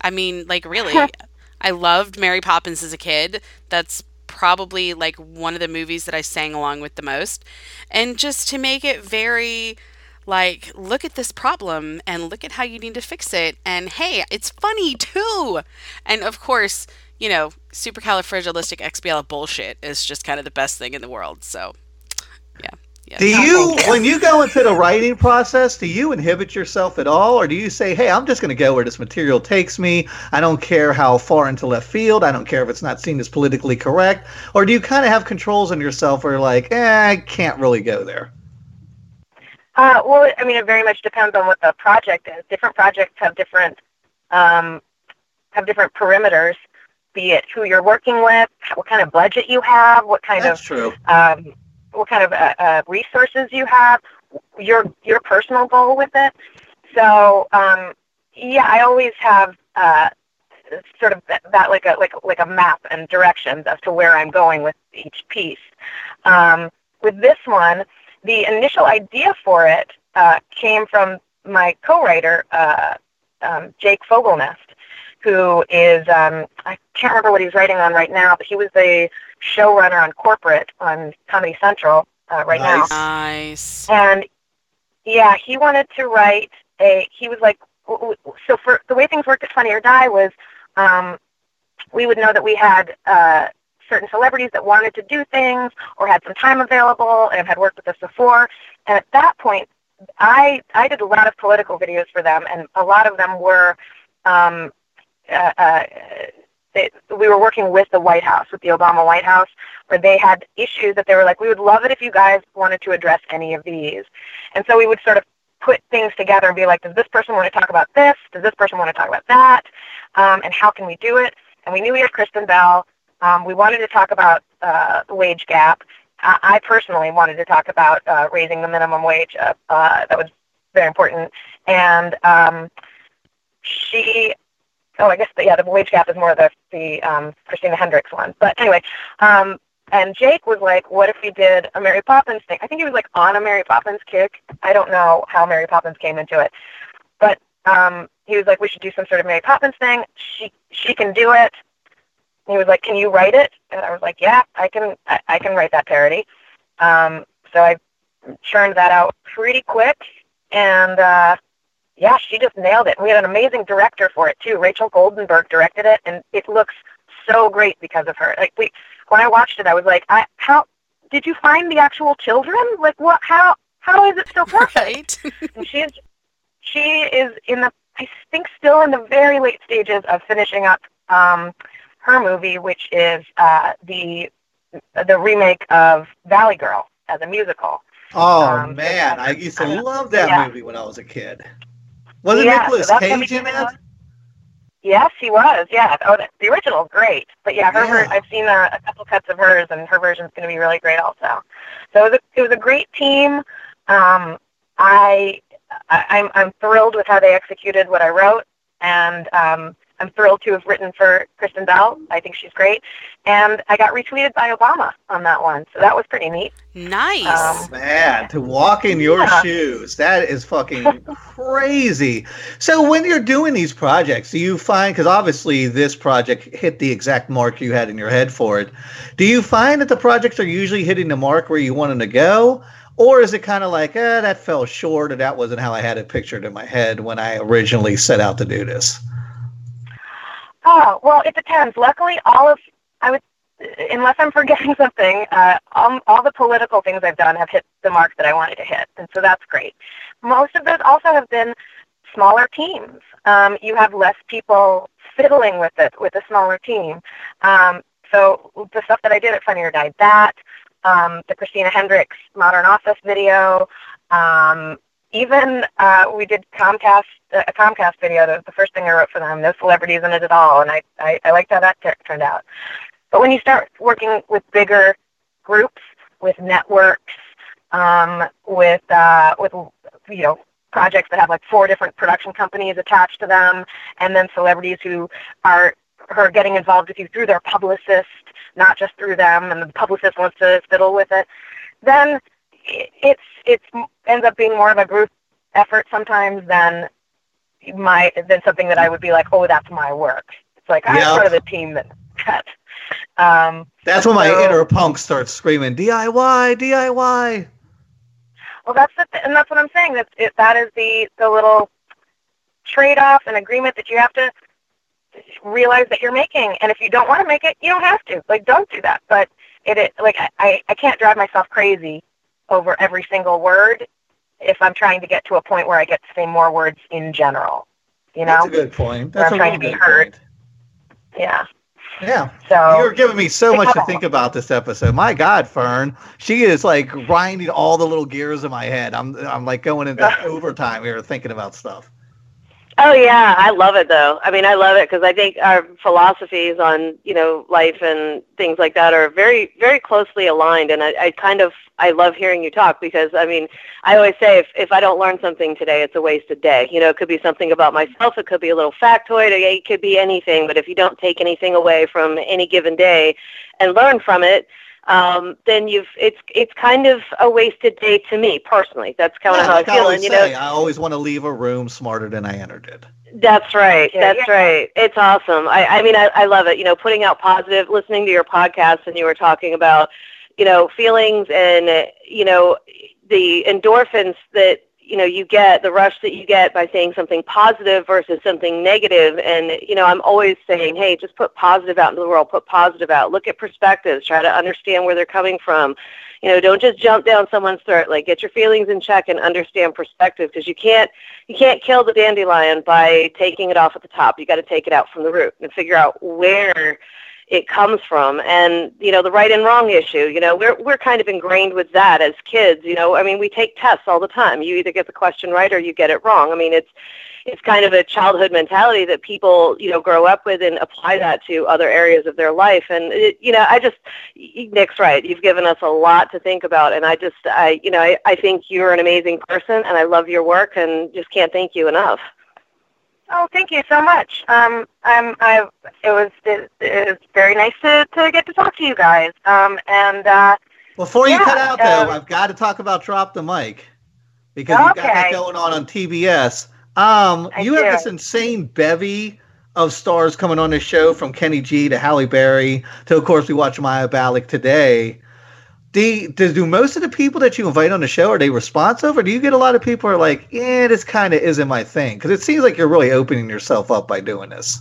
I mean, like really, I loved Mary Poppins as a kid. That's probably like one of the movies that I sang along with the most. And just to make it very like look at this problem and look at how you need to fix it and hey, it's funny too. And of course, you know, supercalifragilisticexpialidocious bullshit is just kind of the best thing in the world. So, yeah. Yeah. Do you, when you go into the writing process, do you inhibit yourself at all, or do you say, "Hey, I'm just going to go where this material takes me. I don't care how far into left field. I don't care if it's not seen as politically correct," or do you kind of have controls on yourself where you're like, "Eh, I can't really go there." Uh, well, I mean, it very much depends on what the project is. Different projects have different um, have different perimeters. Be it who you're working with, what kind of budget you have, what kind That's of true. um, what kind of uh, uh, resources you have, your your personal goal with it. So um, yeah, I always have uh, sort of that, that like a like like a map and directions as to where I'm going with each piece. Um, with this one, the initial idea for it uh, came from my co-writer uh, um, Jake Fogelnest, who is um, I can't remember what he's writing on right now, but he was the showrunner on Corporate on Comedy Central uh, right Nice. Nice. now. And yeah, he wanted to write a. He was like, w- w- so for the way things worked at Funny or Die was, um, we would know that we had uh, certain celebrities that wanted to do things or had some time available and had worked with us before. And at that point, I I did a lot of political videos for them, and a lot of them were. Um, uh, uh, they, we were working with the White House, with the Obama White House, where they had issues that they were like, we would love it if you guys wanted to address any of these. And so we would sort of put things together and be like, does this person want to talk about this? Does this person want to talk about that? Um, and how can we do it? And we knew we had Kristen Bell. Um, we wanted to talk about uh, the wage gap. I, I personally wanted to talk about uh, raising the minimum wage. Uh, uh, that was very important. And um, she oh, I guess the, yeah, the wage gap is more the the um, Christina Hendricks one. But anyway, um, and Jake was like, "What if we did a Mary Poppins thing?" I think he was like on a Mary Poppins kick. I don't know how Mary Poppins came into it, but um, he was like, "We should do some sort of Mary Poppins thing. She she can do it." He was like, "Can you write it?" And I was like, "Yeah, I can. I, I can write that parody." Um, so I churned that out pretty quick, and uh, yeah, she just nailed it. We had an amazing director for it too. Rachel Goldenberg directed it, and it looks so great because of her. Like we, when I watched it, I was like, I, how did you find the actual children? Like what? How how is it so perfect? Right. and she is she is in the I think still in the very late stages of finishing up um, her movie, which is uh, the the remake of Valley Girl as a musical. Oh Um, man, I used to love that Yeah. movie when I was a kid. Wasn't Yeah, gonna Cage in it? Yes, he was. Yeah. Oh, the, original, great. But yeah, her. ver- Yeah. I've seen a, a couple cuts of hers, and her version's going to be really great also. So it was a, it was a great team. Um, I, I I'm I'm thrilled with how they executed what I wrote, and um, I'm thrilled to have written for Kristen Bell. I think she's great, and I got retweeted by Obama on that one, so that was pretty neat. Nice. Um, Man, to walk in your Yeah. shoes, that is fucking crazy. So when you're doing these projects, do you find because obviously this project hit the exact mark you had in your head for it, do you find that the projects are usually hitting the mark where you want them to go? Or is it kind of like, eh, that fell short, or that wasn't how I had it pictured in my head when I originally set out to do this? Oh, well, it depends. Luckily, all of I would, unless I'm forgetting something, uh, all, all the political things I've done have hit the mark that I wanted to hit, and so that's great. Most of those also have been smaller teams. Um, you have less people fiddling with it with a smaller team. Um, so the stuff that I did at Funny or Die That, um, the Christina Hendricks Modern Office video, um, even uh, we did Comcast a Comcast video. The first thing I wrote for them. No celebrities in it at all, and I I, I liked how that t- turned out. But when you start working with bigger groups, with networks, um, with uh, with you know projects that have like four different production companies attached to them, and then celebrities who are who are getting involved with you through their publicist, not just through them, and the publicist wants to fiddle with it, then it's it's ends up being more of a group effort sometimes than my than something that I would be like, oh, that's my work. It's like I'm part of the team that that. Um, That's when my inner punk starts screaming, DIY, DIY. Well, that's the th- and that's what I'm saying. That it, that is the the little trade-off and agreement that you have to realize that you're making. And if you don't want to make it, you don't have to. Like, don't do that. But it, it like I I can't drive myself crazy over every single word if I'm trying to get to a point where I get to say more words in general. You know? That's a good point. That's I'm a trying to be good heard. point. Yeah. Yeah. So You're giving me so much to think about this episode. My God, Fern, she is like grinding all the little gears in my head. I'm I'm like going into overtime here thinking about stuff. Oh yeah, I love it though. I mean, I love it because I think our philosophies on you know life and things like that are very very closely aligned, and I, I kind of I love hearing you talk because I mean I always say if if I don't learn something today, it's a wasted day. You know, it could be something about myself, it could be a little factoid, it could be anything. But if you don't take anything away from any given day and learn from it, um, then you've it's it's kind of a wasted day to me personally. That's kind of Yeah, how I I feel, always and you say, know. I always want to leave a room smarter than I entered it. That's right. Yeah, That's yeah. right. It's awesome. I, I mean, I, I love it. You know, putting out positive, listening to your podcast, and you were talking about, you know, feelings and, uh, you know, the endorphins that you know you get the rush that you get by saying something positive versus something negative. And you know i'm always saying hey just put positive out into the world put positive out. Look at perspectives try to understand where they're coming from. You know don't just jump down someone's throat. Like get your feelings in check and understand perspective because you can't you can't kill the dandelion by taking it off at the top. You got to take it out from the root and figure out where it comes from. And you know the right and wrong issue you know we're we're kind of ingrained with that as kids you know. I mean we take tests all the time. You either get the question right or you get it wrong. I mean it's it's kind of a childhood mentality that people you know grow up with and apply that to other areas of their life. And it, you know i just nick's right. You've given us a lot to think about. And i just i you know i, I think you're an amazing person and i love your work and just can't thank you enough Oh, thank you so much. Um, I'm, I, it was, it, it was very nice to, to get to talk to you guys. Um, and uh, Before you Yeah, cut out, though, um, I've got to talk about Drop the Mic because you've got that Okay. going on on TBS. Um, I you have this insane bevy of stars coming on this show from Kenny G to Halle Berry to, of course, we watch Mayim Bialik today. Do, do, most of the people that you invite on the show are they responsive, or do you get a lot of people are like, "Yeah, this kind of isn't my thing"? Because it seems like you're really opening yourself up by doing this.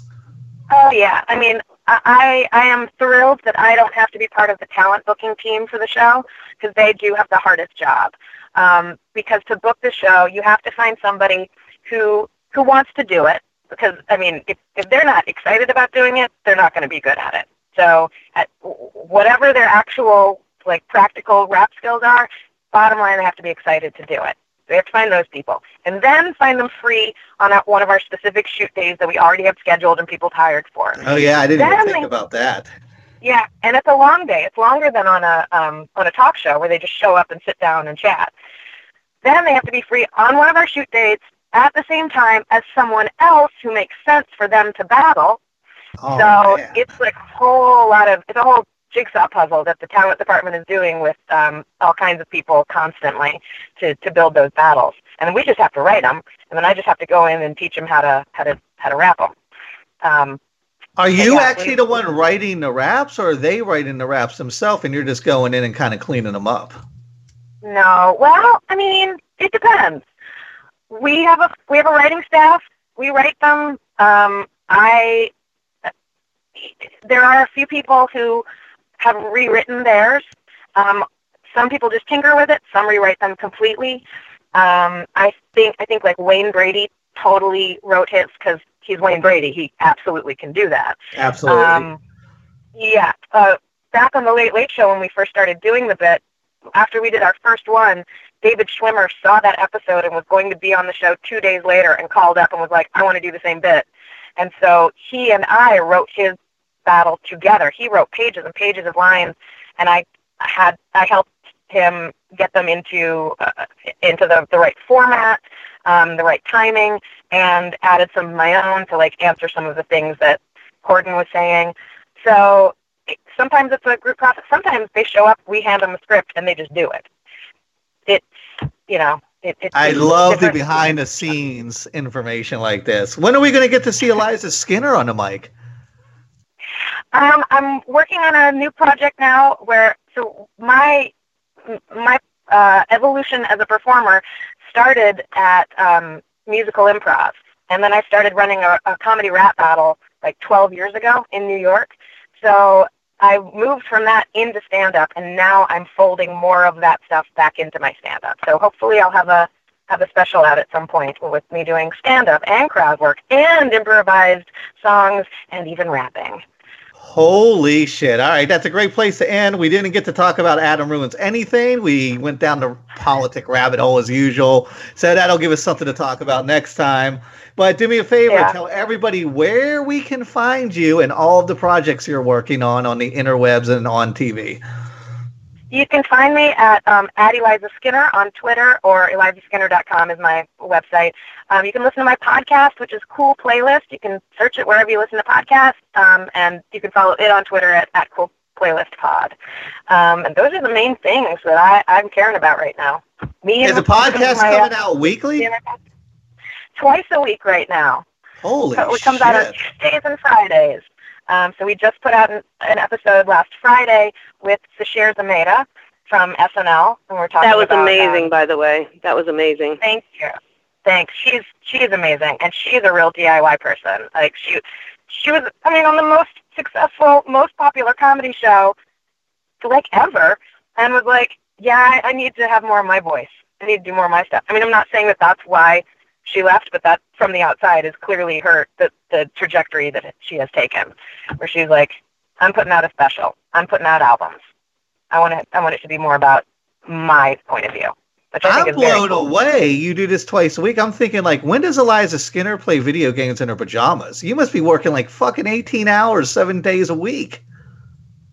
Oh yeah, I mean, I I am thrilled that I don't have to be part of the talent booking team for the show because they do have the hardest job. Um, because to book the show, you have to find somebody who who wants to do it. Because I mean, if if they're not excited about doing it, they're not going to be good at it. So at whatever their actual like practical rap skills are, bottom line, they have to be excited to do it. We have to find those people, and then find them free on a, one of our specific shoot days that we already have scheduled and people hired for. Oh yeah, I didn't even Then think they- about that. Yeah, and it's a long day. It's longer than on a um, on a talk show where they just show up and sit down and chat. Then they have to be free on one of our shoot dates at the same time as someone else who makes sense for them to battle. Oh, so man. it's like a whole lot of it's a whole jigsaw puzzle that the talent department is doing with um, all kinds of people constantly to to build those battles. And we just have to write them, and then I just have to go in and teach them how to how to how to rap them. Um, Are you Yeah, actually we- the one writing the raps, or are they writing the raps themselves, and you're just going in and kind of cleaning them up? No. Well, I mean, it depends. We have a we have a writing staff. We write them. Um, I there are a few people who have rewritten theirs. Um, some people just tinker with it. Some rewrite them completely. Um, I think I think like Wayne Brady totally wrote his because he's Wayne Brady. He absolutely can do that. Absolutely. Um, yeah. Uh, back on the Late Late Show when we first started doing the bit, after we did our first one, David Schwimmer saw that episode and was going to be on the show two days later and called up and was like, I want to do the same bit. And so he and I wrote his battle together. He wrote pages and pages of lines, and I had I helped him get them into uh, into the, the right format, um, the right timing, and added some of my own to like answer some of the things that Corden was saying. So it- sometimes it's a group process. Sometimes they show up, we hand them a script, and they just do it. It's you know, it, it's I love the behind the scenes information like this. When are we going to get to see Eliza Skinner on the mic? Um, I'm working on a new project now where so my my uh, evolution as a performer started at um, musical improv, and then I started running a, a comedy rap battle like 12 years ago in New York. So I moved from that into stand up, and now I'm folding more of that stuff back into my stand up. So hopefully I'll have a have a special out at some point with me doing stand up and crowd work and improvised songs and even rapping. Holy shit. All right, that's a great place to end. We didn't get to talk about Adam Ruins anything. We went down the politic rabbit hole as usual. So that'll give us something to talk about next time. But do me a favor, Yeah. tell everybody where we can find you and all of the projects you're working on on the interwebs and on TV. You can find me at um, at Eliza Skinner on Twitter or elizaskinner.com is my website. Um, you can listen to my podcast, which is Cool Playlist. You can search it wherever you listen to podcasts, um, and you can follow it on Twitter at, at Cool Playlist Pod. Um, and those are the main things that I, I'm caring about right now. Me Is and the podcast my, uh, coming out weekly? twice a week right now. Holy So it comes shit. out on Tuesdays and Fridays. Um, so we just put out an, an episode last Friday with Sasheer Zamata, from SNL, and we're talking. That was about, amazing, um, by the way. That was amazing. Thank you. Thanks. She's she's amazing, and she's a real DIY person. Like she, she was. I mean, on the most successful, most popular comedy show, like ever, and was like, yeah, I, I need to have more of my voice. I need to do more of my stuff. I mean, I'm not saying that that's why she left, but that from the outside is clearly her the the trajectory that she has taken, where she's like, I'm putting out a special. I'm putting out albums. I want it. I want it to be more about my point of view, which I is blown cool. away. You do this twice a week. I'm thinking like, when does Eliza Skinner play video games in her pajamas? You must be working like fucking 18 hours, seven days a week.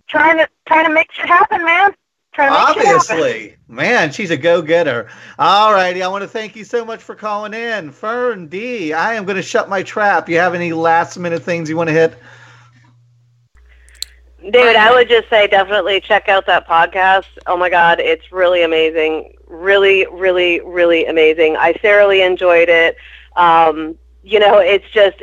Trying to trying to make shit happen, man. Trying to make. Obviously, man, she's a go-getter. All righty, I want to thank you so much for calling in, Fern D. I am going to shut my trap. You have any last-minute things you want to hit? David, I would just say definitely check out that podcast. Oh my God, it's really amazing. Really, really, really amazing. I thoroughly enjoyed it. Um, you know, it's just,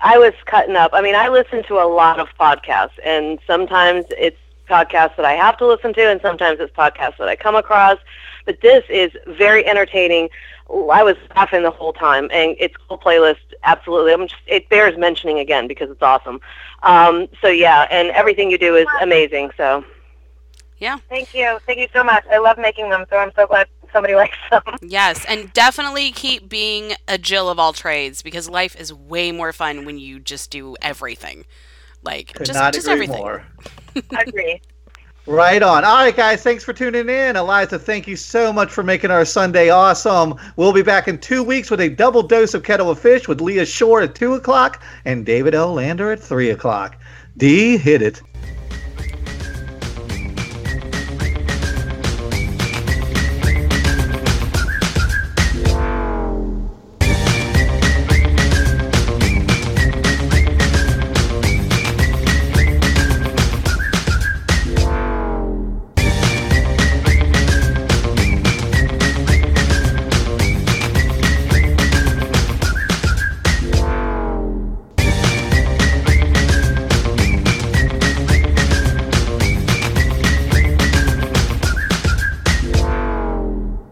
I was cutting up. I mean, I listen to a lot of podcasts, and sometimes it's podcasts that I have to listen to, and sometimes it's podcasts that I come across. But this is very entertaining. I was laughing the whole time, and it's cool playlist. Absolutely, I'm just, it bears mentioning again because it's awesome. Um, so yeah, and everything you do is amazing. So yeah, Thank you. Thank you so much. I love making them, so I'm so glad somebody likes them. Yes, and definitely keep being a Jill of all trades because life is way more fun when you just do everything. Like Could just, not just agree everything. more. Agree. Right on. All right, guys, thanks for tuning in. Eliza, thank you so much for making our Sunday awesome. We'll be back in two weeks with a double dose of Kettle of Fish with Leah Shore at 2 o'clock and David L. Lander at 3 o'clock. D, hit it.